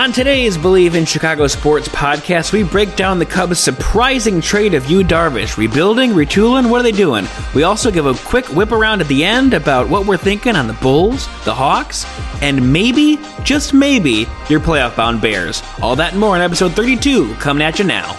On today's Believe in Chicago Sports podcast, we break down the Cubs' surprising trade of Yu Darvish. Rebuilding, retooling, what are they doing? We also give a quick whip around at the end about what we're thinking on the Bulls, the Hawks, and maybe, just maybe, your playoff bound Bears. All that and more in episode 32 coming at you now.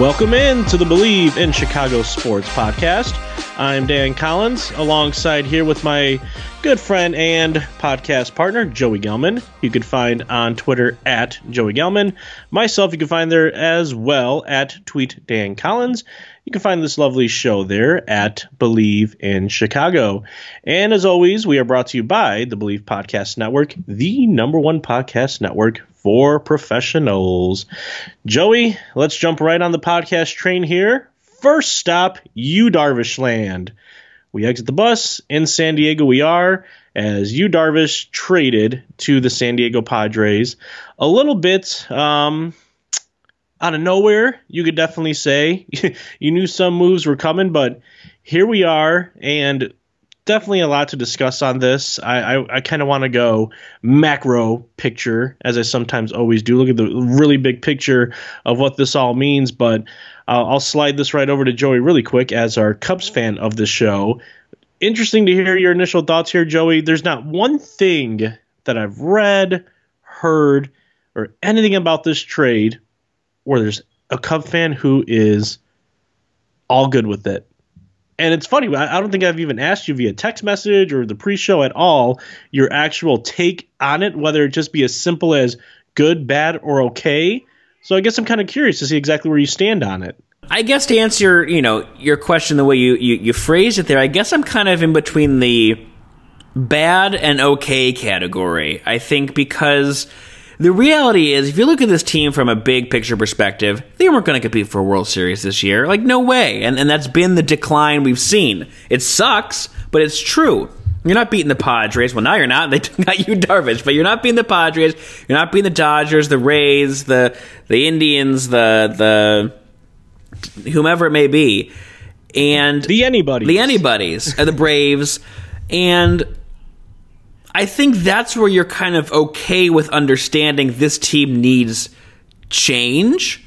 Welcome in to the Believe in Chicago Sports podcast. I'm Dan Collins, alongside here with my good friend and podcast partner, Joey Gelman. You can find on Twitter at Joey Gelman. Myself, you can find there as well at Tweet Dan Collins. You can find this lovely show there at Believe in Chicago. And as always, we are brought to you by the Believe Podcast Network, the number one podcast network for professionals. Joey, let's jump right on the podcast train here. First stop, Yu Darvish land. We exit the bus. In San Diego, we are as Yu Darvish traded to the San Diego Padres. A little bit um, out of nowhere, you could definitely say. you knew some moves were coming, but here we are, and definitely a lot to discuss on this. I, I, I kind of want to go macro picture, as I sometimes always do. Look at the really big picture of what this all means, but uh, I'll slide this right over to Joey really quick as our Cubs fan of the show. Interesting to hear your initial thoughts here, Joey. There's not one thing that I've read, heard, or anything about this trade where there's a Cub fan who is all good with it. And it's funny, I don't think I've even asked you via text message or the pre show at all your actual take on it, whether it just be as simple as good, bad, or okay. So I guess I'm kind of curious to see exactly where you stand on it. I guess to answer, you know, your question the way you, you, you phrased it there, I guess I'm kind of in between the bad and okay category. I think because the reality is, if you look at this team from a big picture perspective, they weren't going to compete for a World Series this year. Like, no way. And, and that's been the decline we've seen. It sucks, but it's true. You're not beating the Padres. Well, now you're not. They got Yu Darvish, but you're not beating the Padres. You're not beating the Dodgers, the Rays, the the Indians, the the whomever it may be, and the anybody, the anybody's, the Braves, and I think that's where you're kind of okay with understanding this team needs change,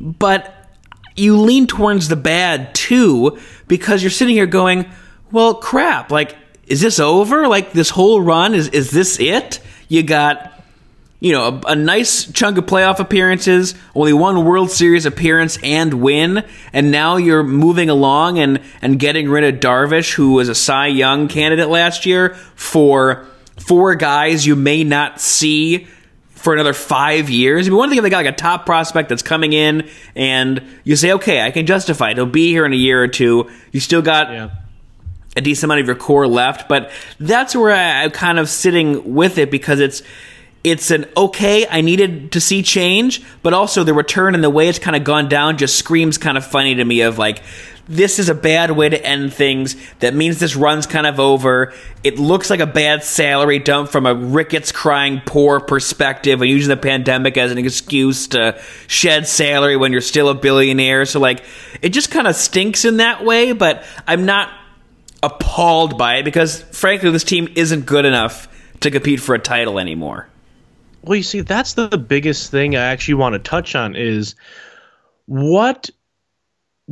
but you lean towards the bad too because you're sitting here going, well, crap, like is this over? Like this whole run is is this it? You got you know a, a, nice chunk of playoff appearances, only one World Series appearance and win, and now you're moving along and and getting rid of Darvish, who was a Cy Young candidate last year, for four guys you may not see for another five years. I mean, one thing if they got like a top prospect that's coming in, and you say, okay, I can justify it. He'll be here in a year or two. You still got. Yeah a decent amount of your core left, but that's where I, I'm kind of sitting with it because it's it's an okay. I needed to see change, but also the return and the way it's kind of gone down just screams kind of funny to me. Of like, this is a bad way to end things. That means this run's kind of over. It looks like a bad salary dump from a Ricketts crying poor perspective and using the pandemic as an excuse to shed salary when you're still a billionaire. So like, it just kind of stinks in that way. But I'm not appalled by it because, frankly, this team isn't good enough to compete for a title anymore. Well, you see, that's the biggest thing I actually want to touch on is what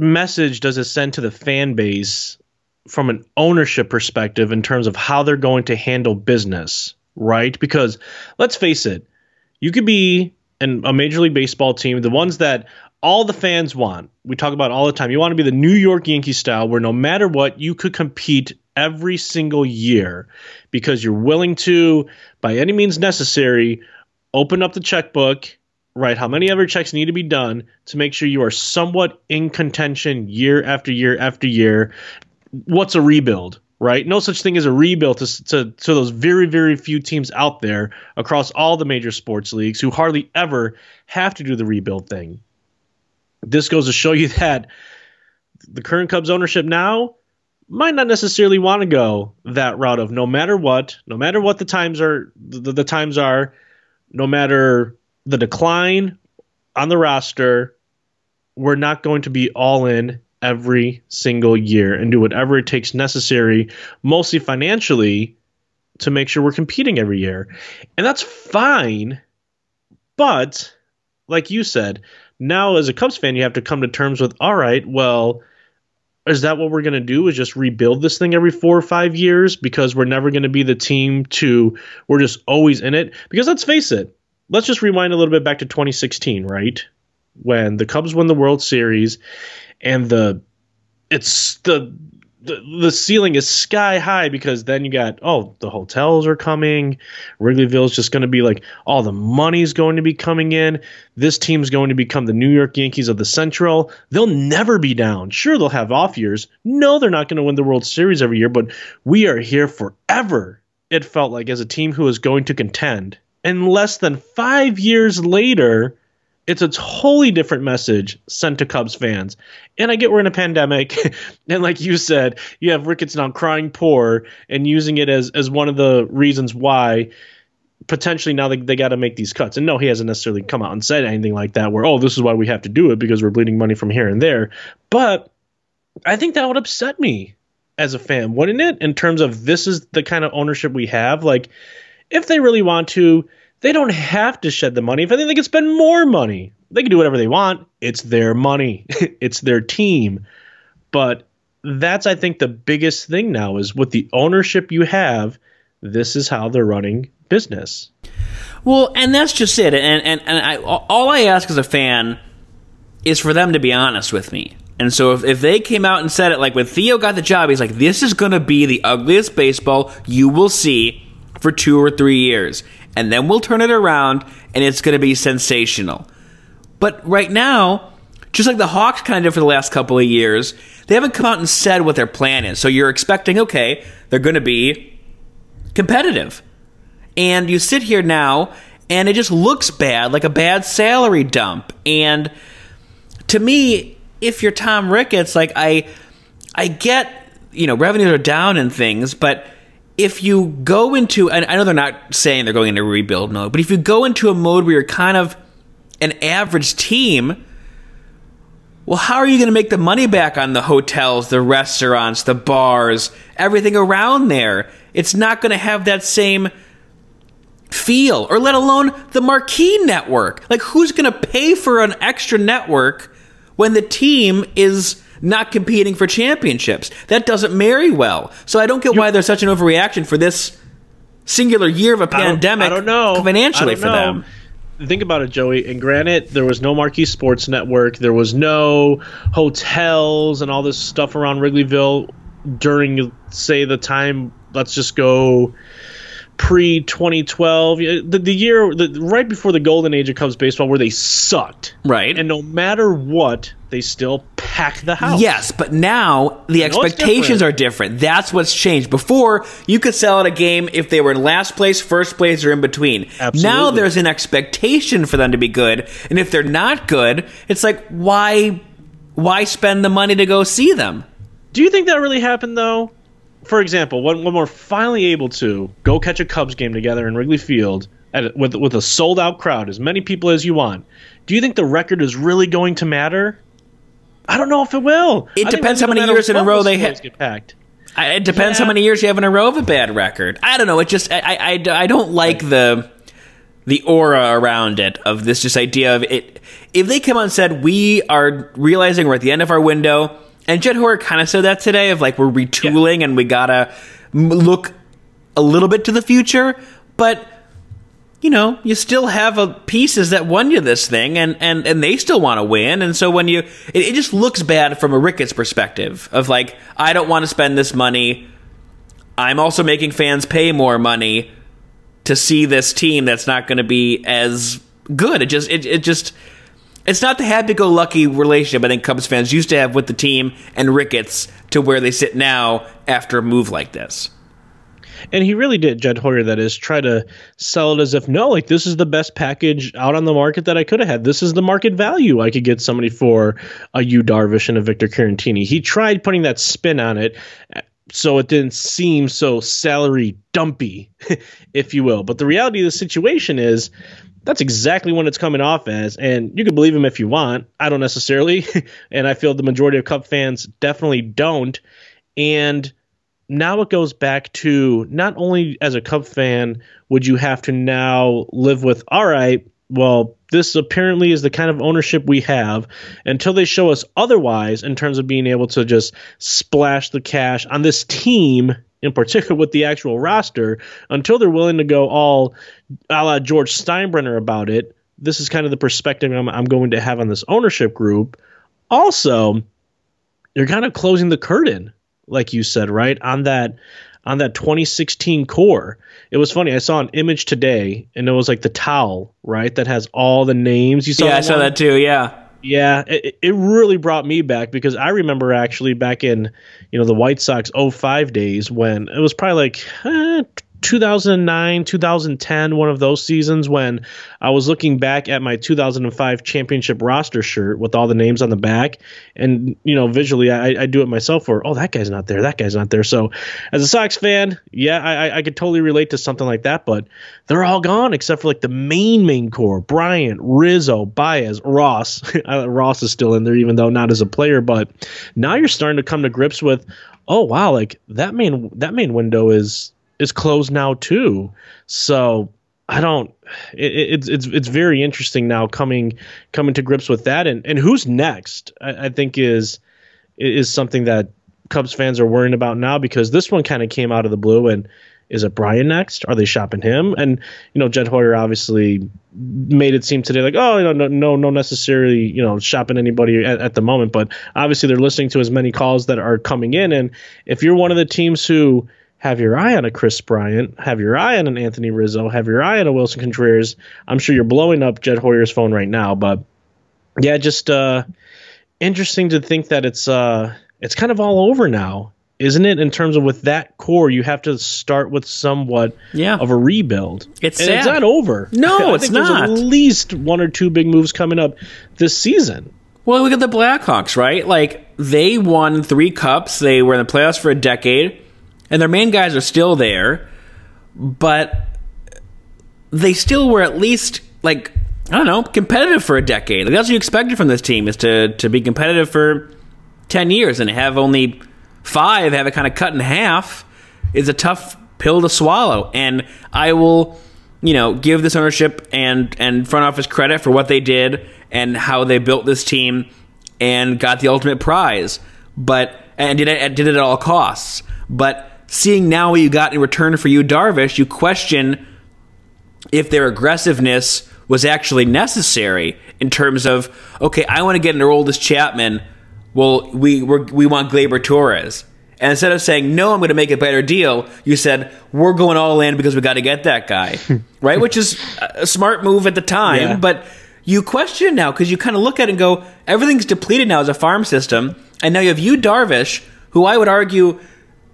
message does it send to the fan base from an ownership perspective in terms of how they're going to handle business, right? Because let's face it, you could be an, a Major League Baseball team, the ones that all the fans want. We talk about all the time. You want to be the New York Yankee style where no matter what, you could compete every single year because you're willing to, by any means necessary, open up the checkbook, write how many ever checks need to be done to make sure you are somewhat in contention year after year after year. What's a rebuild? Right? No such thing as a rebuild to, to, to those very, very few teams out there across all the major sports leagues who hardly ever have to do the rebuild thing this goes to show you that the current Cubs ownership now might not necessarily want to go that route of no matter what, no matter what the times are, the, the times are, no matter the decline on the roster, we're not going to be all in every single year and do whatever it takes necessary, mostly financially, to make sure we're competing every year. And that's fine. But, like you said, now as a Cubs fan, you have to come to terms with all right, well, is that what we're going to do is just rebuild this thing every four or five years because we're never going to be the team to we're just always in it because let's face it let's just rewind a little bit back to 2016 right? When the cubs won the world series and the it's the the, the ceiling is sky high because then you got oh the hotels are coming. Wrigleyville's just going to be like all the money's going to be coming in. This team's going to become the new york yankees of the central. They'll never be down. Sure they'll have off years. No they're not going to win the world series every year but we are here forever. It felt like as a team who is going to contend and less than five years later it's a totally different message sent to Cubs fans. And I get we're in a pandemic, and like you said, you have Ricketts now crying poor and using it as as one of the reasons why potentially now they, they got to make these cuts. And no, he hasn't necessarily come out and said anything like that where, oh, this is why we have to do it because we're bleeding money from here and there. But I think that would upset me as a fan, wouldn't it? In terms of this is the kind of ownership we have. Like, if they really want to, they don't have to shed the money. If I think they can spend more money, they can do whatever they want. It's their money, it's their team. But that's, I think, the biggest thing now is with the ownership you have, this is how they're running business. Well, and that's just it. And and, and I, all I ask as a fan is for them to be honest with me. And so if, if they came out and said it, like when Theo got the job, he's like, this is to be the ugliest baseball you will see for two or three years and then we'll turn it around and it's going to be sensational. But right now, just like the Hawks kind of did for the last couple of years, they haven't come out and said what their plan is. So you're expecting, okay, they're going to be competitive. And you sit here now and it just looks bad, like a bad salary dump. And to me, if you're Tom Ricketts, like I I get, you know, revenues are down and things, but if you go into, and I know they're not saying they're going into rebuild mode, but if you go into a mode where you're kind of an average team, well, how are you going to make the money back on the hotels, the restaurants, the bars, everything around there? It's not going to have that same feel, or let alone the marquee network. Like, who's going to pay for an extra network when the team is not competing for championships. That doesn't marry well. So I don't get why there's such an overreaction for this singular year of a pandemic. I don't, I don't know financially don't for know. them. Think about it, Joey. And granted, there was no Marquee Sports Network. There was no hotels and all this stuff around Wrigleyville during, say, the time. Let's just go pre 2012, the, the year the, right before the golden age of Cubs baseball, where they sucked. Right. And no matter what, they still pack the house. Yes, but now the expectations different. are different. That's what's changed. Before, you could sell out a game if they were in last place, first place, or in between. Absolutely. Now there's an expectation for them to be good, and if they're not good, it's like why why spend the money to go see them? Do you think that really happened though? for example, when, when we're finally able to go catch a Cubs game together in Wrigley Field at, with with a sold out crowd, as many people as you want, do you think the record is really going to matter? I don't know if it will. It I depends how many years in a row they ha- get packed. I, it depends yeah. how many years you have in a row of a bad record. I don't know. It just I I, I don't like the the aura around it of this just idea of it. If they come out and said we are realizing we're at the end of our window and Jed Hoyer kind of said that today of like we're retooling yeah. and we gotta look a little bit to the future, but you know, you still have a pieces that won you this thing, and and and they still want to win. And so when you, it, it, just looks bad from a Ricketts perspective of like, I don't want to spend this money. I'm also making fans pay more money to see this team that's not going to be as good. It just, it, it just, it's not the happy-go-lucky relationship I think Cubs fans used to have with the team and Ricketts to where they sit now after a move like this. And he really did, Jed Hoyer, that is, try to sell it as if, no, like this is the best package out on the market that I could have had. This is the market value I could get somebody for a Yu Darvish and a Victor Caratini. He tried putting that spin on it so it didn't seem so salary dumpy, if you will. But the reality of the situation is that's exactly what it's coming off as. And you can believe him if you want. I don't necessarily. and I feel the majority of Cub fans definitely don't. And now it goes back to not only as a Cub fan would you have to now live with, all right, well, this apparently is the kind of ownership we have until they show us otherwise in terms of being able to just splash the cash on this team in particular with the actual roster until they're willing to go all a la George Steinbrenner about it. This is kind of the perspective I'm, I'm going to have on this ownership group. Also, you're kind of closing the curtain, like you said, right on that on that 2016 core. It was funny. I saw an image today, and it was like the towel, right, that has all the names. You saw? Yeah, I saw that too. Yeah. Yeah, it, it really brought me back because I remember actually back in, you know, the White Sox 05 days when it was probably like eh, 2009, 2010, one of those seasons when I was looking back at my 2005 championship roster shirt with all the names on the back. And, you know, visually, I, I do it myself for, oh, that guy's not there. That guy's not there. So as a Sox fan, yeah, I, I could totally relate to something like that. But they're all gone except for like the main, main core Bryant, Rizzo, Baez, Ross. Ross is still in there, even though not as a player. But now you're starting to come to grips with, oh, wow, like that main, that main window is is closed now too. So I don't. It, it's it's it's very interesting now coming coming to grips with that and and who's next. I, I think is is something that Cubs fans are worrying about now because this one kind of came out of the blue and is it Bryant next? Are they shopping him? And you know, Jed Hoyer obviously made it seem today like, oh, you no, no, no, necessarily, you know, shopping anybody at, at, the moment. But obviously, they're listening to as many calls that are coming in. And if you're one of the teams who have your eye on a Kris Bryant, have your eye on an Anthony Rizzo, have your eye on a Willson Contreras. I'm sure you're blowing up Jed Hoyer's phone right now, but yeah, just uh, interesting to think that it's uh, it's kind of all over now, isn't it? In terms of with that core, you have to start with somewhat yeah. of a rebuild. It's it's not over. No, it's not. at least one or two big moves coming up this season. Well, look at the Blackhawks, right? Like they won three cups. They were in the playoffs for a decade and their main guys are still there, but they still were at least like I don't know competitive for a decade. Like that's what you expected from this team is to to be competitive for ten years and have only five have it kind of cut in half is a tough pill to swallow. And I will, you know, give this ownership and and front office credit for what they did and how they built this team and got the ultimate prize. But and did it did it at all costs. But seeing now what you got in return for Yu Darvish, you question if their aggressiveness was actually necessary in terms of okay, I want to get an Aroldis Chapman. Well, we we want Gleyber Torres. And instead of saying no, I'm going to make a better deal, you said we're going all in because we got to get that guy, right? Which is a smart move at the time, yeah. but you question now because you kind of look at it and go, everything's depleted now as a farm system, and now you have Yu Darvish, who I would argue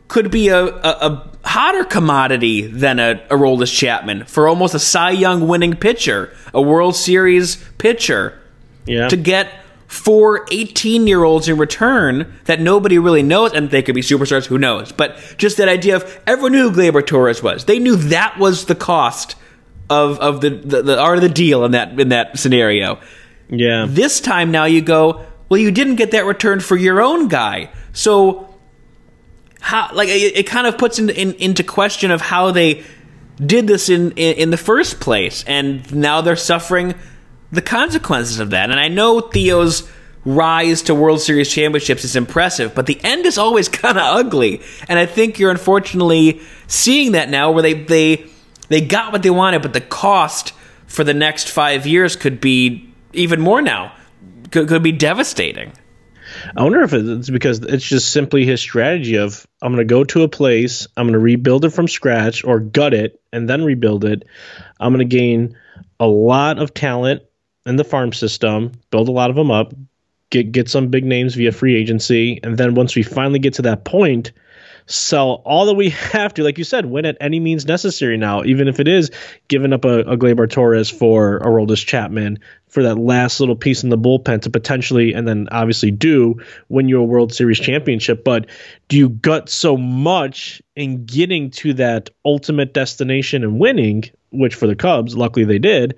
could be a, a, a hotter commodity than a, Aroldis Chapman for almost a Cy Young winning pitcher, a World Series pitcher. Yeah. To get four 18 year olds in return that nobody really knows, and they could be superstars, who knows? But just that idea of everyone knew who Gleyber Torres was. They knew that was the cost of, of the, the, the art of the deal in that in that scenario. Yeah. This time now you go, well, you didn't get that return for your own guy. So how like it, it kind of puts in, in, into question of how they did this in, in, in the first place, and now they're suffering the consequences of that. And I know Theo's rise to World Series championships is impressive, but the end is always kind of ugly. And I think you're unfortunately seeing that now, where they they they got what they wanted, but the cost for the next five years could be even more now. Could, could be devastating. I wonder if it's because it's just simply his strategy of I'm going to go to a place, I'm going to rebuild it from scratch or gut it and then rebuild it. I'm going to gain a lot of talent in the farm system, build a lot of them up, get get some big names via free agency, and then once we finally get to that point, sell all that we have to, like you said, win at any means necessary now, even if it is giving up a, a Gleyber Torres for Aroldis Chapman for that last little piece in the bullpen to potentially, and then obviously do win you a World Series championship. But do you gut so much in getting to that ultimate destination and winning, which for the Cubs, luckily they did?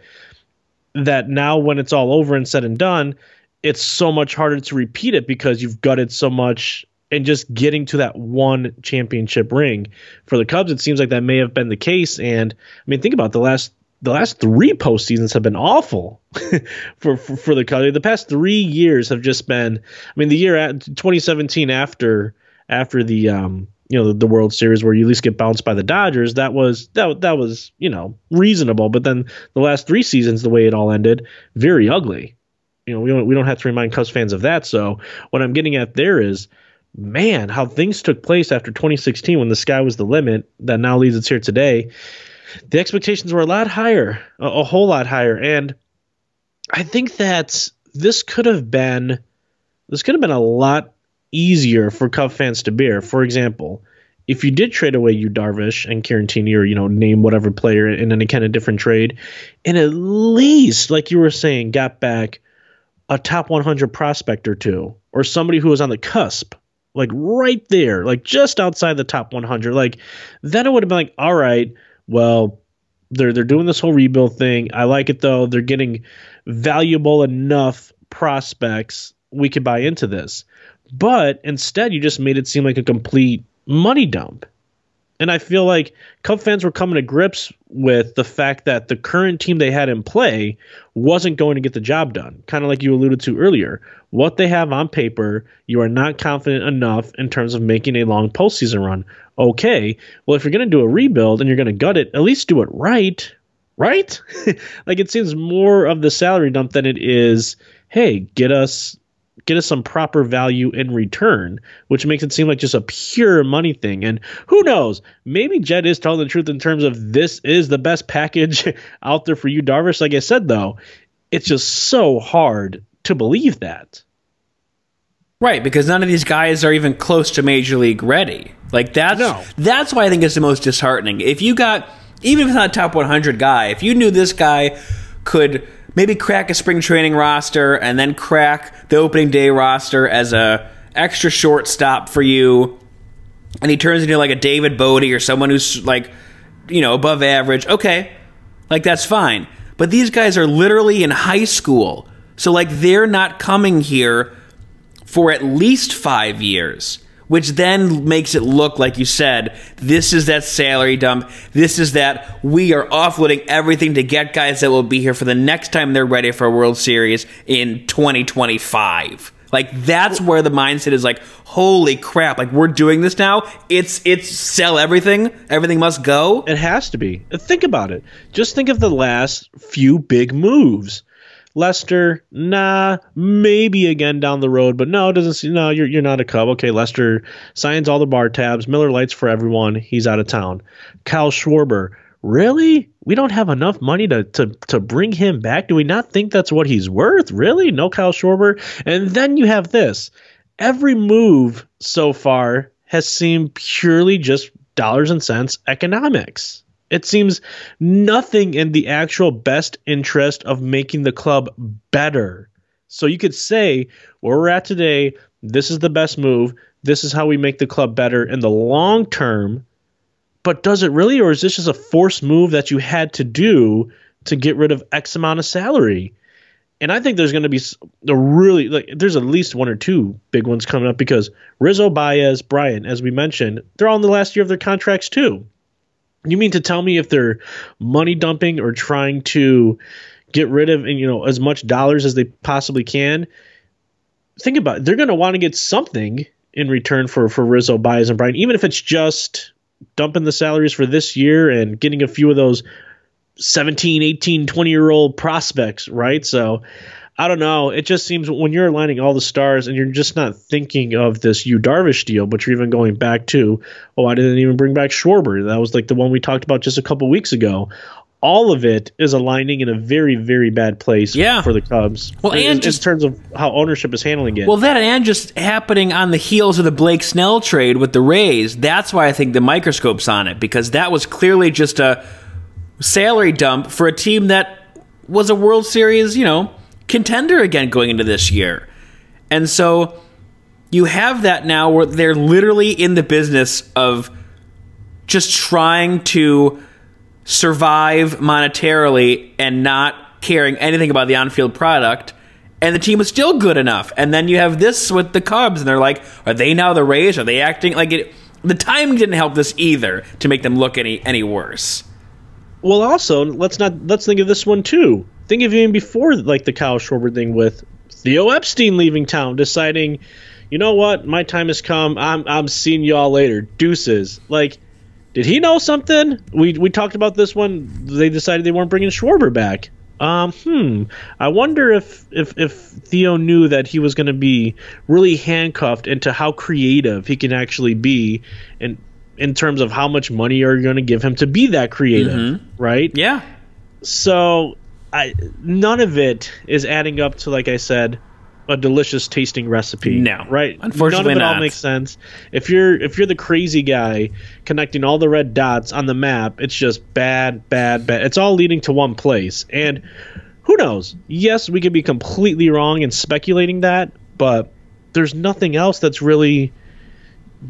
that now when it's all over and said and done, it's so much harder to repeat it because you've gutted so much and just getting to that one championship ring for the Cubs. It seems like that may have been the case. And I mean, think about the last the last three postseasons have been awful for, for, for the Cubs. The past three years have just been. I mean, the year at 2017 after after the um you know the, the, World Series where you at least get bounced by the Dodgers. That was that that was you know reasonable. But then the last three seasons, the way it all ended, very ugly. You know we don't we don't have to remind Cubs fans of that. So what I'm getting at there is. Man, how things took place after 2016 when the sky was the limit that now leads us here today. The expectations were a lot higher, a, a whole lot higher. And I think that this could have been this could have been a lot easier for Cub fans to bear. For example, if you did trade away Yu Darvish and Caratini, or you know name whatever player in any kind of different trade, and at least, like you were saying, got back a top 100 prospect or two, or somebody who was on the cusp, like right there, like just outside the top 100, like then it would have been like, all right, well, they're they're doing this whole rebuild thing. I like it though. They're getting valuable enough prospects. We could buy into this. But instead, you just made it seem like a complete money dump. And I feel like Cub fans were coming to grips with the fact that the current team they had in play wasn't going to get the job done. Kind of like you alluded to earlier. What they have on paper, you are not confident enough in terms of making a long postseason run. Okay, well, if you're going to do a rebuild and you're going to gut it, at least do it right. Right? like it seems more of the salary dump than it is, hey, get us get us some proper value in return, which makes it seem like just a pure money thing. And who knows? Maybe Jed is telling the truth in terms of this is the best package out there for Yu Darvish. Like I said, though, it's just so hard to believe that. Right, because none of these guys are even close to major league ready. Like that's no. that's why I think it's the most disheartening. If you got even if it's not a top 100 guy, if you knew this guy could maybe crack a spring training roster and then crack the opening day roster as a extra shortstop for you. And he turns into like a David Bote or someone who's like you know above average. Okay. Like that's fine. But these guys are literally in high school. So like they're not coming here for at least 5 years which then makes it look like you said this is that salary dump. This is that we are offloading everything to get guys that will be here for the next time they're ready for a world series in 2025 like that's where the mindset is like holy crap like we're doing this now. It's it's sell everything. Everything must go. It has to be. Think about it. Just think of the last few big moves Lester, nah, maybe again down the road, but no, it doesn't seem, no, you're, you're not a Cub. Okay, Lester signs all the bar tabs. Miller Lites for everyone. He's out of town. Kyle Schwarber, really? We don't have enough money to, to, to bring him back? Do we not think that's what he's worth? Really? No Kyle Schwarber? And then you have this. Every move so far has seemed purely just dollars and cents economics. It seems nothing in the actual best interest of making the club better. So you could say, where we're at today, this is the best move. This is how we make the club better in the long term. But does it really, or is this just a forced move that you had to do to get rid of X amount of salary? And I think there's going to be a really like there's at least one or two big ones coming up because Rizzo, Baez, Bryant, as we mentioned, they're all in the last year of their contracts too. You mean to tell me if they're money dumping or trying to get rid of you know as much dollars as they possibly can? Think about it. They're going to want to get something in return for for Rizzo, Baez, and Bryant, even if it's just dumping the salaries for this year and getting a few of those 17, 18, 20 year old prospects, right? So I don't know. It just seems when you're aligning all the stars and you're just not thinking of this Yu Darvish deal, but you're even going back to, oh, I didn't even bring back Schwarber. That was like the one we talked about just a couple weeks ago. All of it is aligning in a very, very bad place yeah. for the Cubs. Well, in, and in just, terms of how ownership is handling it. Well, that and just happening on the heels of the Blake Snell trade with the Rays. That's why I think the microscope's on it because that was clearly just a salary dump for a team that was a World Series, you know, contender again going into this year. And so you have that now where they're literally in the business of just trying to survive monetarily and not caring anything about the on-field product and the team was still good enough. And then you have this with the Cubs, and they're like, are they now the Rays? Are they acting like it? The timing didn't help this either to make them look any any worse. Well, also let's not let's think of this one too. Think of even before like the Kyle Schwarber thing with Theo Epstein leaving town, deciding, you know what, my time has come. I'm I'm seeing y'all later. Deuces. Like, did he know something? We we talked about this one. They decided they weren't bringing Schwarber back. Um, hmm. I wonder if if if Theo knew that he was going to be really handcuffed into how creative he can actually be, and in terms of how much money are you going to give him to be that creative, mm-hmm. right? Yeah. So, I none of it is adding up to like I said, a delicious tasting recipe. No, right? Unfortunately, none of it not. all makes sense. If you're if you're the crazy guy connecting all the red dots on the map, it's just bad, bad, bad. It's all leading to one place, and who knows? Yes, we could be completely wrong in speculating that, but there's nothing else that's really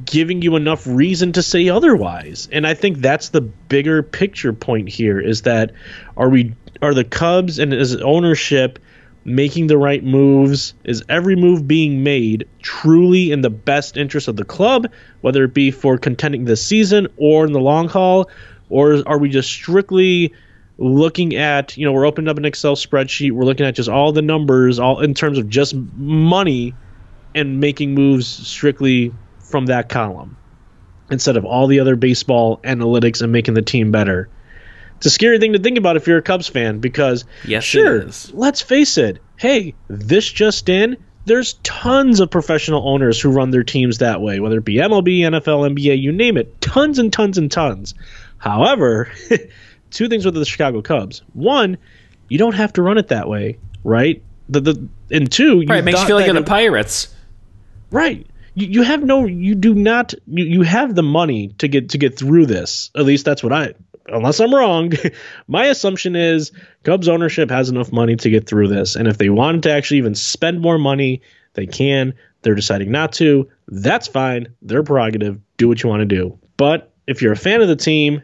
giving you enough reason to say otherwise. And I think that's the bigger picture point here is that are we are the Cubs and as ownership making the right moves? Is every move being made truly in the best interest of the club, whether it be for contending this season or in the long haul? Or are we just strictly looking at, you know, we're opening up an Excel spreadsheet, we're looking at just all the numbers, all in terms of just money and making moves strictly from that column instead of all the other baseball analytics and making the team better. It's a scary thing to think about if you're a Cubs fan because, yes, sure, let's face it. Hey, this just in, there's tons of professional owners who run their teams that way, whether it be MLB, NFL, NBA, you name it. Tons and tons and tons. However, two things with the Chicago Cubs. One, you don't have to run it that way, right? The the and two, right, it makes you feel like you're the Pirates. Right you, you have no you do not you, you have the money to get to get through this at least that's what i unless i'm wrong my assumption is cubs ownership has enough money to get through this. And if they wanted to actually even spend more money they can. They're deciding not to. That's fine. Their prerogative. Do what you want to do. But if you're a fan of the team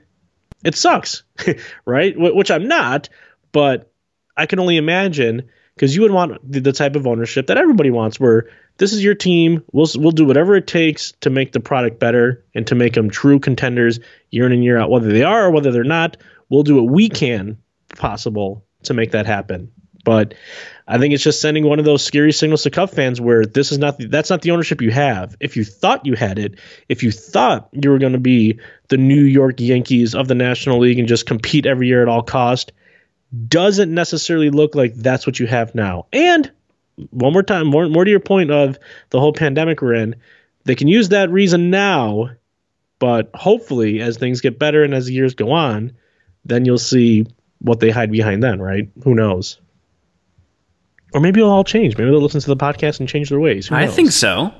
it sucks right? Which i'm not but i can only imagine because you would want the, the type of ownership that everybody wants where this is your team. We'll we'll do whatever it takes to make the product better and to make them true contenders year in and year out, whether they are or whether they're not. We'll do what we can possible to make that happen. But I think it's just sending one of those scary signals to Cub fans where this is not the, that's not the ownership you have. If you thought you had it, if you thought you were going to be the New York Yankees of the National League and just compete every year at all cost, doesn't necessarily look like that's what you have now. And one more time, more more to your point of the whole pandemic we're in, they can use that reason now, but hopefully as things get better and as the years go on, then you'll see what they hide behind then, right? Who knows? Or maybe it'll all change. Maybe they'll listen to the podcast and change their ways. I think so.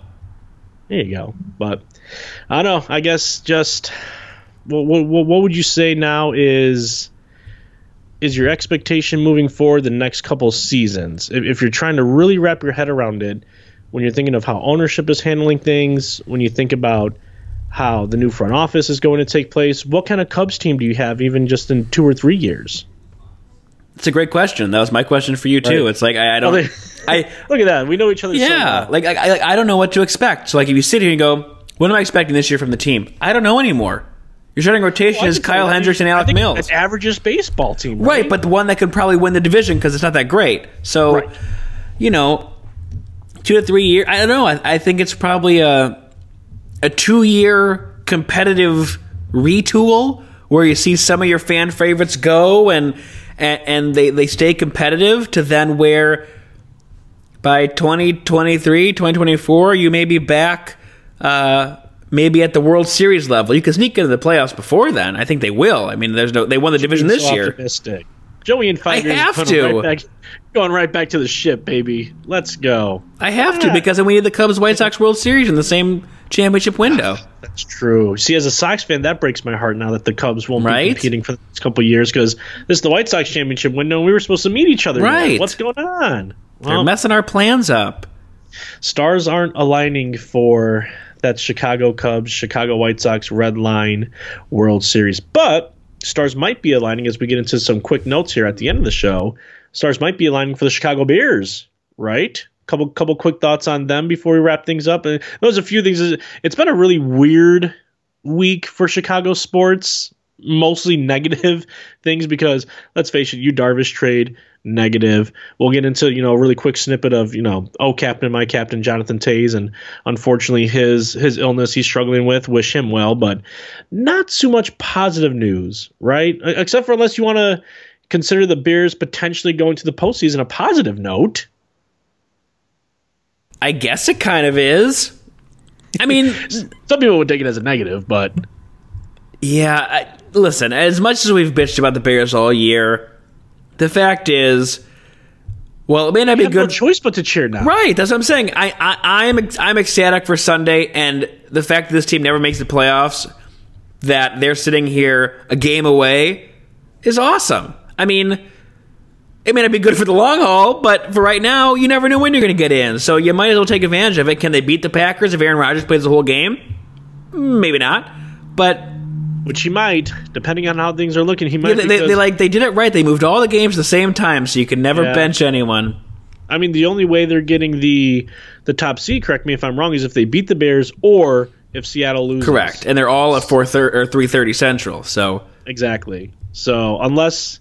There you go. But I don't know. I guess just what, what, what would you say now is is your expectation moving forward the next couple seasons? If, if, you're trying to really wrap your head around it, when you're thinking of how ownership is handling things, when you think about how the new front office is going to take place, what kind of Cubs team do you have, even just in two or three years? It's a great question. That was my question for you too. Right. It's like I, I don't. I look at that. We know each other. Yeah, so like I, I, I don't know what to expect. So like if you sit here and go, what am I expecting this year from the team? I don't know anymore. Your starting rotation well, is Kyle Hendricks and Alec Mills. An averages baseball team, right? right? But the one that could probably win the division because it's not that great. So, right. you know, two to three years. I don't know. I, I think it's probably a a two year competitive retool where you see some of your fan favorites go and and, and they, they stay competitive to then where by 2023 2024 you may be back uh, maybe at the World Series level. You can sneak into the playoffs before then. I think they will. I mean, there's no they won the division this so year. Optimistic. Joey and five I years have to. Right back, going right back to the ship, baby. Let's go. I have yeah. to because then we need the Cubs White Sox World Series in the same championship window. That's true. See, as a Sox fan, that breaks my heart now that the Cubs won't right? be competing for the next couple years because this is the White Sox championship window and we were supposed to meet each other. Right. Now. What's going on? They're messing our plans up. Stars aren't aligning for that Chicago Cubs, Chicago White Sox Red Line World Series. But stars might be aligning as we get into some quick notes here at the end of the show. stars might be aligning for the Chicago Bears, right? Couple couple quick thoughts on them before we wrap things up. Uh, and there's a few things. It's been a really weird week for Chicago sports, mostly negative things because let's face it, Yu Darvish trade negative. We'll get into you know a really quick snippet of you know oh captain my captain Jonathan Toews and unfortunately his his illness he's struggling with. Wish him well, but not too much positive news, right? Except for unless you want to consider the Bears potentially going to the postseason a positive note. I guess it kind of is. I mean, some people would take it as a negative, but yeah. I, listen, as much as we've bitched about the Bears all year, the fact is, well, it may not be good no choice but to cheer now. Right, that's what I'm saying. I, I I'm I'm ecstatic for Sunday, and the fact that this team never makes the playoffs, that they're sitting here a game away, is awesome. I mean it may not be good for the long haul, but for right now, you never know when you're going to get in. So you might as well take advantage of it. Can they beat the Packers if Aaron Rodgers plays the whole game? Maybe not, but which he might, depending on how things are looking. He might. Yeah, they, they, like they did it right. They moved all the games the same time, so you can never yeah. bench anyone. I mean, the only way they're getting the the top seed, correct me if I'm wrong, is if they beat the Bears or if Seattle loses. Correct, and they're all at four thir- or three thirty Central. So exactly. So unless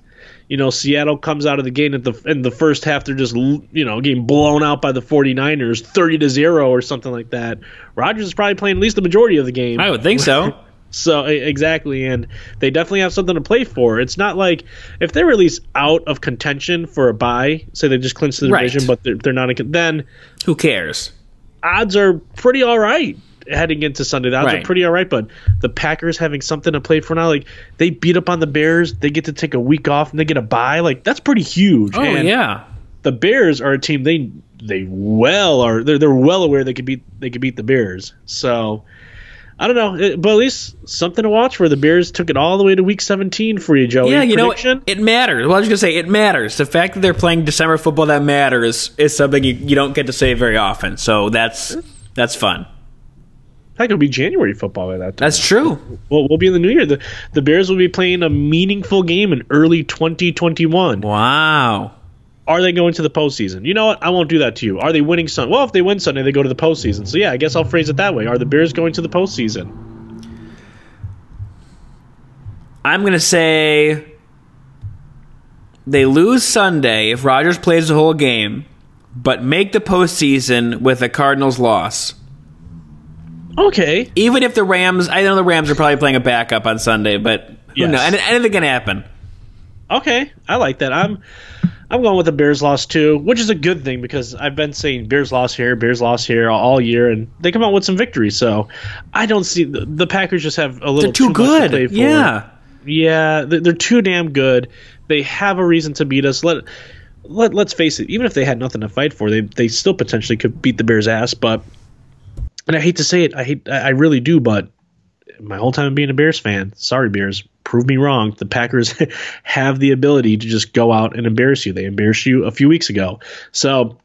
you know, Seattle comes out of the gate at the in the first half, they're just you know getting blown out by the 49ers, 30 to zero or something like that. Rodgers is probably playing at least the majority of the game. I would think so. so exactly, and they definitely have something to play for. It's not like if they're at least out of contention for a bye, say they just clinched the division, right. but they're, they're not. In, then who cares? Odds are pretty all right heading into Sunday. The odds right. are pretty all right, but the Packers having something to play for now, like they beat up on the Bears, they get to take a week off and they get a bye. Like that's pretty huge. Oh and yeah. The Bears are a team they they well are they're they're well aware they could beat they could beat the Bears. So I don't know, it, but at least something to watch for. The Bears took it all the way to Week 17 for you, Joey. Yeah, you Prediction? know, it, matters. Well, I was going to say it matters. The fact that they're playing December football that matters is something you, you don't get to say very often. So that's that's fun. Heck, it'll be January football by that time. That's true. Well, we'll be in the new year. The, the Bears will be playing a meaningful game in early 2021. Wow. Are they going to the postseason? You know what? I won't do that to you. Are they winning Sunday? Well, if they win Sunday, they go to the postseason. So, yeah, I guess I'll phrase it that way. Are the Bears going to the postseason? I'm going to say they lose Sunday if Rodgers plays the whole game, but make the postseason with a Cardinals loss. Okay. Even if the Rams, I know the Rams are probably playing a backup on Sunday, but who yes. knows? Anything can happen. Okay, I like that. I'm I'm going with the Bears loss too, which is a good thing because I've been saying Bears loss here, Bears loss here all year, and they come out with some victories. So I don't see the, the Packers just have a little they're too, too good. To yeah, yeah, they're too damn good. They have a reason to beat us. Let let let's face it. Even if they had nothing to fight for, they they still potentially could beat the Bears' ass. But and I hate to say it, I hate, I really do, but my whole time being a Bears fan, sorry Bears, prove me wrong. The Packers have the ability to just go out and embarrass you. They embarrassed you a few weeks ago, so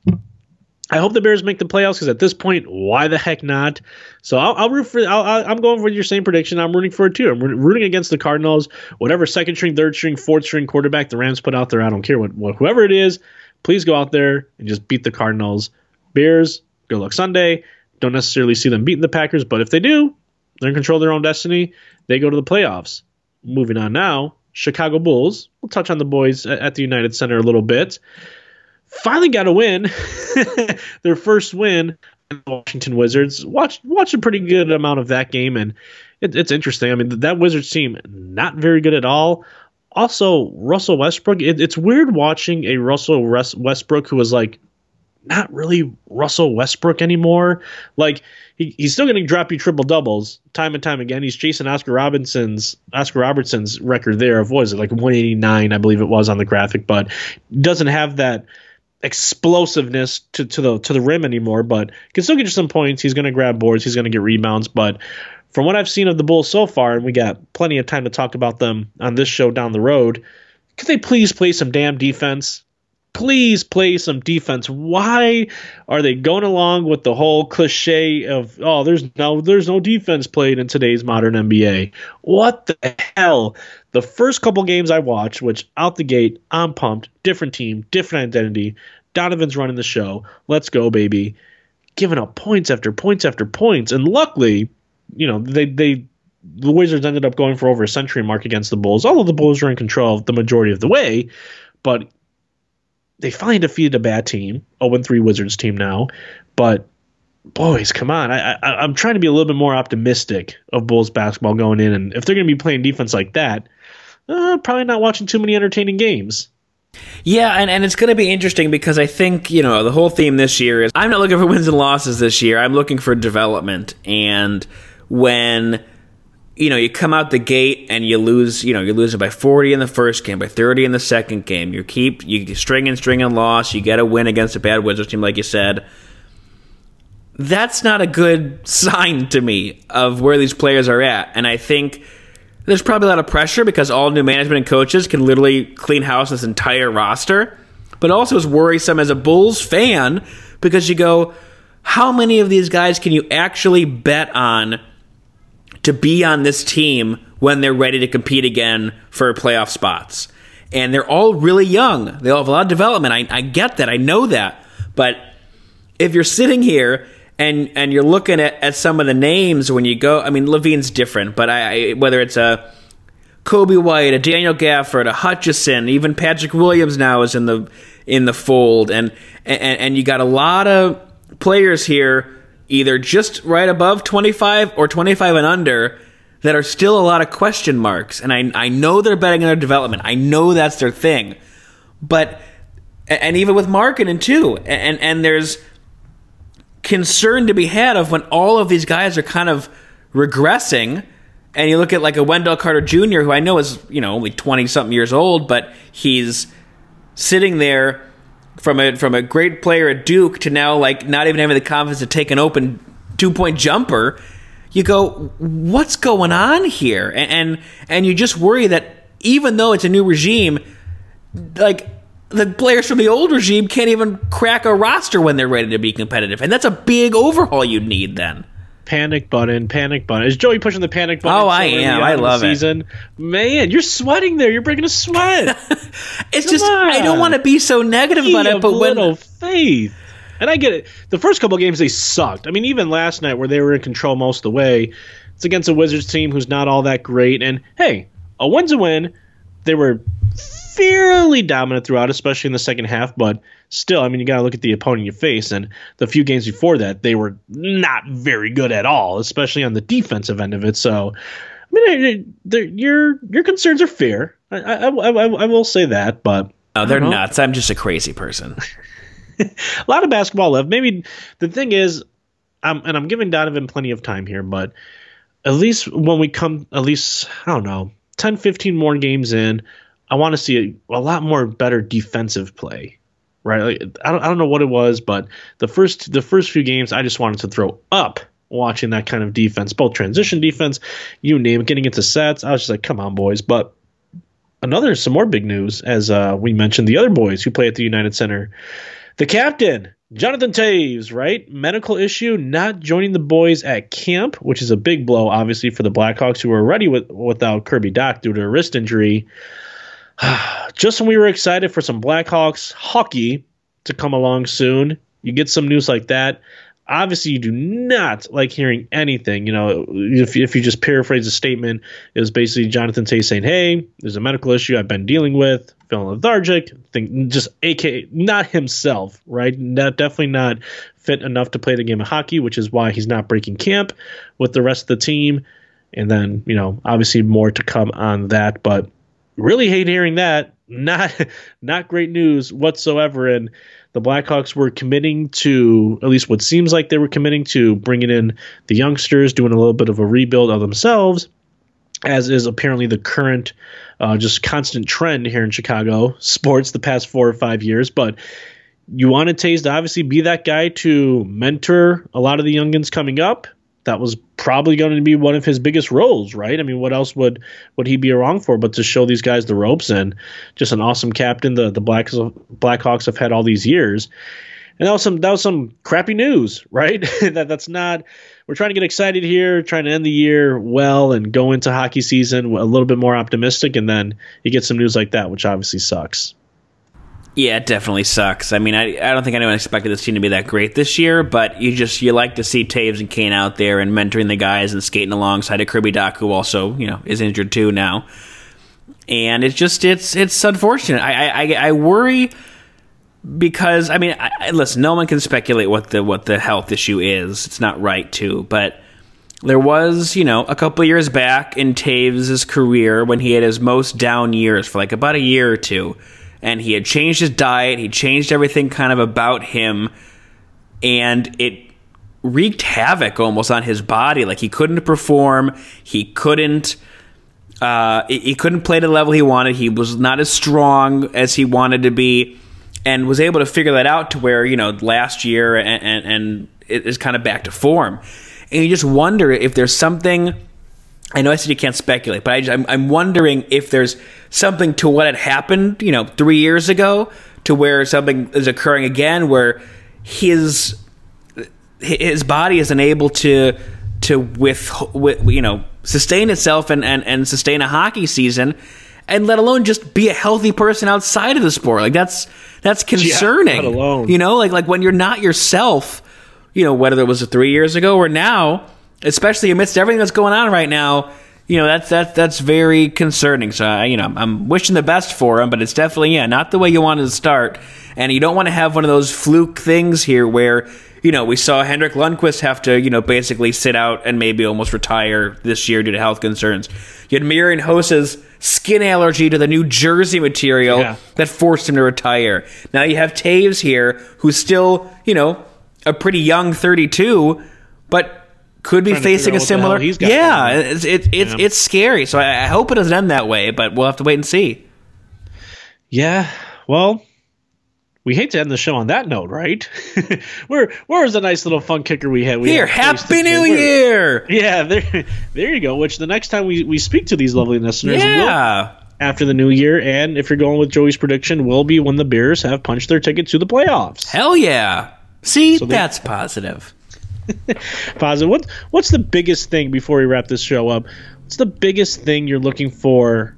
I hope the Bears make the playoffs because at this point, why the heck not? So I'll, I'll root for. i am going for your same prediction. I'm rooting for it too. I'm rooting against the Cardinals. Whatever second string, third string, fourth string quarterback the Rams put out there, I don't care what, what whoever it is. Please go out there and just beat the Cardinals. Bears, good luck Sunday. Don't necessarily see them beating the Packers, but if they do, they're in control of their own destiny. They go to the playoffs. Moving on now, Chicago Bulls. We'll touch on the boys at the United Center a little bit. Finally got a win, their first win. Washington Wizards. Watch watch a pretty good amount of that game, and it, it's interesting. I mean, that Wizards team not very good at all. Also, Russell Westbrook. It, it's weird watching a Russell Westbrook who was like not really Russell Westbrook anymore. Like he, he's still going to drop you triple doubles time and time again. He's chasing Oscar Robinson's Oscar Robertson's record there of what is it like 189 I believe it was on the graphic, but doesn't have that explosiveness to, to the to the rim anymore. But can still get you some points. He's going to grab boards. He's going to get rebounds. But from what I've seen of the Bulls so far, and we got plenty of time to talk about them on this show down the road, could they please play some damn defense? Please play some defense. Why are they going along with the whole cliche of oh there's no there's no defense played in today's modern NBA? What the hell? The first couple games I watched, which out the gate, I'm pumped, different team, different identity. Donovan's running the show. Let's go, baby. Giving up points after points after points. And luckily, you know, they they the Wizards ended up going for over a century mark against the Bulls, although the Bulls were in control the majority of the way. But they finally defeated a bad team, 0 3 Wizards team now. But boys, come on. I, I, am trying to be a little bit more optimistic of Bulls basketball going in. And if they're going to be playing defense like that, uh, probably not watching too many entertaining games. Yeah, and, and it's going to be interesting because I think, you know, the whole theme this year is I'm not looking for wins and losses this year. I'm looking for development. And when you know, you come out the gate and you lose, you know, you're losing by 40 in the first game, by 30 in the second game. You keep you string and string and loss. You get a win against a bad Wizards team, like you said. That's not a good sign to me of where these players are at. And I think there's probably a lot of pressure because all new management and coaches can literally clean house this entire roster. But also is worrisome as a Bulls fan because you go, how many of these guys can you actually bet on to be on this team when they're ready to compete again for playoff spots. And they're all really young. They all have a lot of development. I, I get that. I know that. But if you're sitting here and and you're looking at, at some of the names when you go, I mean, LaVine's different, but I, I whether it's a Coby White, a Daniel Gafford, a Hutchison, even Patrick Williams now is in the in the fold, and and, and you got a lot of players here either just right above 25 or 25 and under that are still a lot of question marks. And I, I know they're betting on their development. I know that's their thing. But, and even with marketing too. And, and there's concern to be had of when all of these guys are kind of regressing. And you look at like a Wendell Carter Jr., who I know is, you know, only 20 something years old, but he's sitting there from a from a great player at Duke to now like not even having the confidence to take an open two point jumper, you go, what's going on here? And, and and you just worry that even though it's a new regime, like the players from the old regime can't even crack a roster when they're ready to be competitive, and that's a big overhaul you'd need then panic button, panic button. Is Joey pushing the panic button? Oh, I am. I love season? it. Man, you're sweating there. You're breaking a sweat. it's Come just on. I don't want to be so negative about it, but when faith. And I get it. The first couple games they sucked. I mean, even last night where they were in control most of the way, it's against a Wizards team who's not all that great. And hey, a win's a win. They were fairly dominant throughout, especially in the second half. But still, I mean, you got to look at the opponent you face. And the few games before that, they were not very good at all, especially on the defensive end of it. So, I mean, your your concerns are fair. I, I, I, I will say that, but no, they're nuts. I'm just a crazy person. a lot of basketball left. Maybe the thing is, um, and I'm giving Donovan plenty of time here, but at least when we come, at least I don't know, 10, 15 more games in, I want to see a, a, lot more better defensive play, right? Like, I don't I don't know what it was, but the first the first few games I just wanted to throw up watching that kind of defense, both transition defense, you name it, getting into sets. I was just like, come on, boys. But another some more big news as uh, we mentioned the other boys who play at the United Center. The captain, Jonathan Toews, right? Medical issue, not joining the boys at camp, which is a big blow, obviously, for the Blackhawks, who were already with, without Kirby Dach due to a wrist injury. just when we were excited for some Blackhawks hockey to come along soon, you get some news like that. Obviously, you do not like hearing anything. You know, if, if you just paraphrase the statement, it was basically Jonathan Toews saying, "Hey, there's a medical issue I've been dealing with, feeling lethargic, think just AK, not himself, right? Not definitely not fit enough to play the game of hockey, which is why he's not breaking camp with the rest of the team. And then, you know, obviously more to come on that, but really hate hearing that. Not not great news whatsoever. And the Blackhawks were committing to at least what seems like they were committing to bringing in the youngsters, doing a little bit of a rebuild of themselves, as is apparently the current uh, just constant trend here in Chicago sports the past four or five years. But you want to obviously be that guy to mentor a lot of the youngins coming up that was probably going to be one of his biggest roles, right? I mean, what else would would he be around for but to show these guys the ropes and just an awesome captain the the Blacks Blackhawks have had all these years. And that was some that was some crappy news, right? that that's not we're trying to get excited here, trying to end the year well and go into hockey season a little bit more optimistic and then you get some news like that, which obviously sucks. Yeah, it definitely sucks. I mean, I, I don't think anyone expected this team to be that great this year, but you just you like to see Toews and Kane out there and mentoring the guys and skating alongside of Kirby Dach, who also you know is injured too now. And it's just it's it's unfortunate. I I, I worry because I mean, I, listen, no one can speculate what the what the health issue is. It's not right to, but there was, you know, a couple years back in Toews' career when he had his most down years for like about a year or two and he had changed his diet, he changed everything kind of about him, and it wreaked havoc almost on his body. Like he couldn't perform, he couldn't. Uh, he couldn't play the level he wanted. He was not as strong as he wanted to be, and was able to figure that out to where you know last year and and, and it is kind of back to form. And you just wonder if there's something I know I said you can't speculate, but I, am I'm, I'm wondering if there's something to what had happened, you know, three years ago, to where something is occurring again, where his his body is unable to to with, with you know sustain itself and, and and sustain a hockey season, and let alone just be a healthy person outside of the sport. Like that's that's concerning. Yeah, you know, like like when you're not yourself, you know, whether it was three years ago or now especially amidst everything that's going on right now, you know that's that's that's very concerning. So I, you know, I'm wishing the best for him, but it's definitely yeah, not the way you wanted to start, and you don't want to have one of those fluke things here where you know we saw Henrik Lundqvist have to you know basically sit out and maybe almost retire this year due to health concerns. You had Marian Hossa's skin allergy to the New Jersey material yeah. that forced him to retire. Now you have Toews here, who's still you know a pretty young 32, but could be facing a similar. yeah, it's it, it's yeah. it's scary. So I, I hope it doesn't end that way, but we'll have to wait and see. Yeah, well, we hate to end the show on that note, right? where where is the nice little fun kicker we had? We Here, Happy New Year! Yeah, there there you go. Which the next time we, we speak to these lovely listeners, yeah. We'll, after the new year, and if you're going with Joey's prediction, will be when the Bears have punched their ticket to the playoffs. Hell yeah! See, so that's positive. Positive. What What's the biggest thing before we wrap this show up? What's the biggest thing you're looking for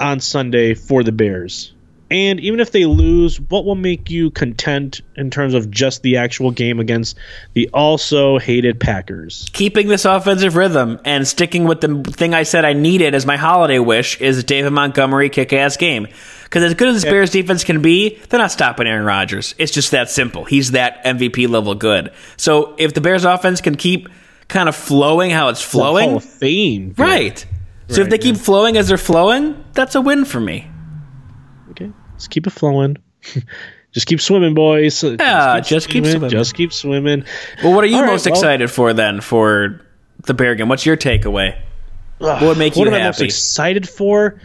on Sunday for the Bears? And even if they lose, what will make you content in terms of just the actual game against the also hated Packers? Keeping this offensive rhythm and sticking with the thing I said I needed as my holiday wish is David Montgomery kick ass game. Because as good as the Bears defense can be, they're not stopping Aaron Rodgers. It's just that simple. He's that MVP level good. So if the Bears offense can keep kind of flowing how it's flowing, Hall of Fame, right? So if they keep flowing as they're flowing, that's a win for me. Okay, let's keep it flowing. just keep swimming, boys. Yeah, just keep, just swimming. Just keep swimming. Well, what are you All most right, well, excited for then for the Bear game? What's your takeaway? what would make what you am happy? I most excited for?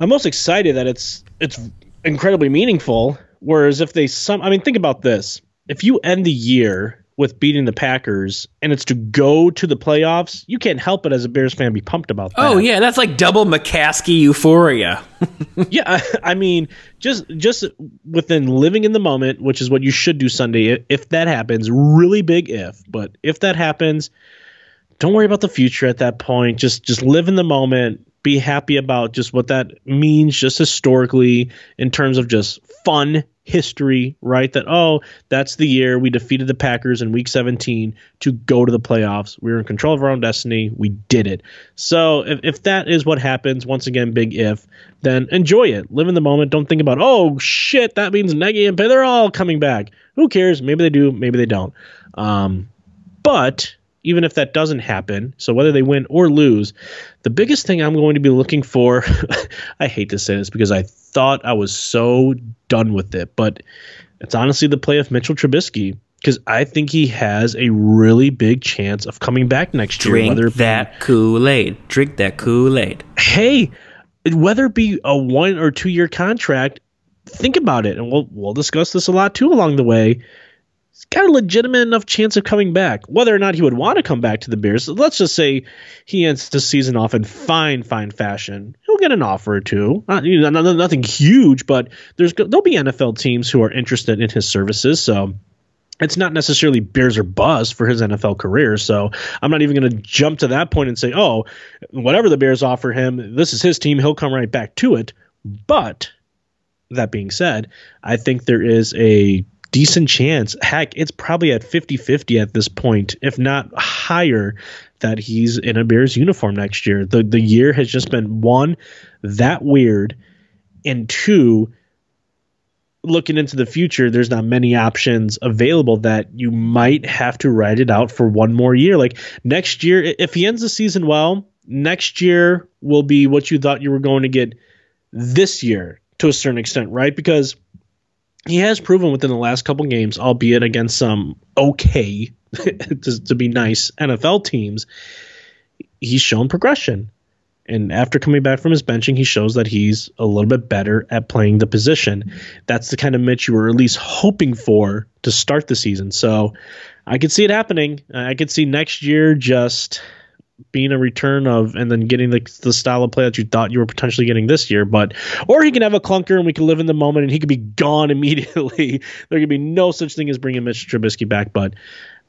I'm most excited that it's it's incredibly meaningful. Whereas if they some, I mean, think about this: if you end the year with beating the Packers and it's to go to the playoffs, you can't help but as a Bears fan be pumped about oh, that. Oh yeah, that's like double McCaskey euphoria. yeah, I, I, mean, just just within living in the moment, which is what you should do Sunday. If that happens, really big if, but if that happens, don't worry about the future at that point. Just just live in the moment be happy about just what that means just historically in terms of just fun history, right? That oh, that's the year we defeated the Packers in week 17 to go to the playoffs. We were in control of our own destiny. We did it. So if, if that is what happens, once again, big if, then enjoy it. Live in the moment. Don't think about, oh shit, that means Nagy and Pace, they're all coming back. Who cares? Maybe they do, maybe they don't. Um, but even if that doesn't happen, so whether they win or lose, the biggest thing I'm going to be looking for, I hate to say this because I thought I was so done with it, but it's honestly the play of Mitchell Trubisky because I think he has a really big chance of coming back next Drink year. Drink that Kool Aid. Drink that Kool Aid. Hey, whether it be a one or two year contract, think about it, and we'll we'll discuss this a lot too along the way he's got a legitimate enough chance of coming back. Whether or not he would want to come back to the Bears, let's just say he ends the season off in fine, fine fashion. He'll get an offer or two. Not, you know, nothing huge, but there's there'll be NFL teams who are interested in his services. So it's not necessarily Bears or bust for his NFL career. So I'm not even going to jump to that point and say, oh, whatever the Bears offer him, this is his team. He'll come right back to it. But that being said, I think there is a decent chance. Heck, it's probably at 50 50 at this point, if not higher, that he's in a Bears uniform next year. The, the year has just been one, that weird, and two, looking into the future, there's not many options available that you might have to ride it out for one more year. Like next year, if he ends the season well, next year will be what you thought you were going to get this year to a certain extent, right? Because he has proven within the last couple games, albeit against some okay, to, to be nice NFL teams, he's shown progression. And after coming back from his benching, he shows that he's a little bit better at playing the position. That's the kind of Mitch you were at least hoping for to start the season. So I could see it happening. I could see next year just being a return of and then getting the, the style of play that you thought you were potentially getting this year. But or he can have a clunker and we can live in the moment and he could be gone immediately. there could be no such thing as bringing Mitch Trubisky back. But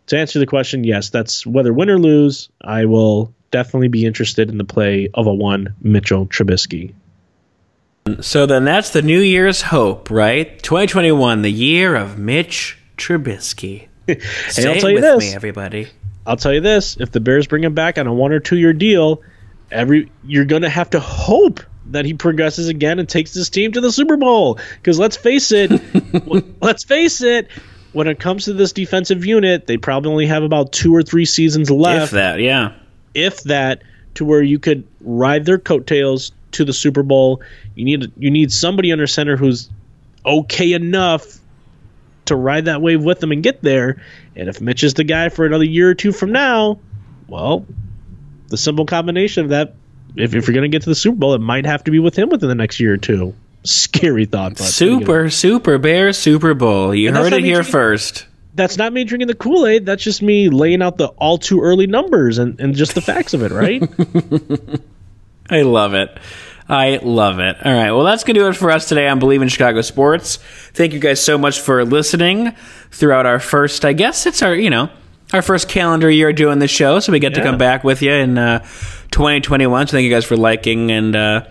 to answer the question, yes, that's whether win or lose. I will definitely be interested in the play of a one Mitchell Trubisky. So then that's the New Year's hope, right? 2021, the year of Mitch Trubisky. hey, I'll tell you this, me, everybody. I'll tell you this: if the Bears bring him back on a one or two year deal, every you're going to have to hope that he progresses again and takes this team to the Super Bowl. Because let's face it, let's face it, when it comes to this defensive unit, they probably only have about two or three seasons left. If that, yeah. If that, to where you could ride their coattails to the Super Bowl. You need you need somebody under center who's okay enough to ride that wave with them and get there. And if Mitch is the guy for another year or two from now, well, the simple combination of that, if, if you're going to get to the Super Bowl, it might have to be with him within the next year or two. Scary thought. But super, super Bear Super Bowl. You heard it here drinking, first. That's not me drinking the Kool Aid. That's just me laying out the all too early numbers and, and just the facts of it, right? I love it. I love it. All right. Well, that's going to do it for us today on Bleav in Chicago Sports. Thank you guys so much for listening throughout our first, I guess it's our, you know, our first calendar year doing the show. So we get yeah. to come back with you in uh, 2021. So thank you guys for liking and uh,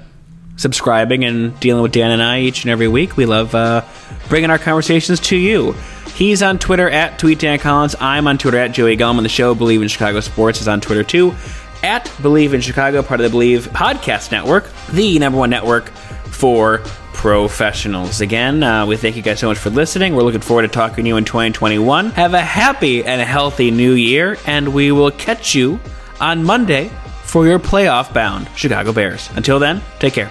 subscribing and dealing with Dan and I each and every week. We love uh, bringing our conversations to you. He's on Twitter at Tweet Dan Collins. I'm on Twitter at Joey Gelman. The show Bleav in Chicago Sports is on Twitter too at Bleav in Chicago, part of the Bleav Podcast Network, the number one network for professionals. Again, uh, we thank you guys so much for listening. We're looking forward to talking to you in 2021. Have a happy and a healthy new year, and we will catch you on Monday for your playoff bound Chicago Bears. Until then, take care.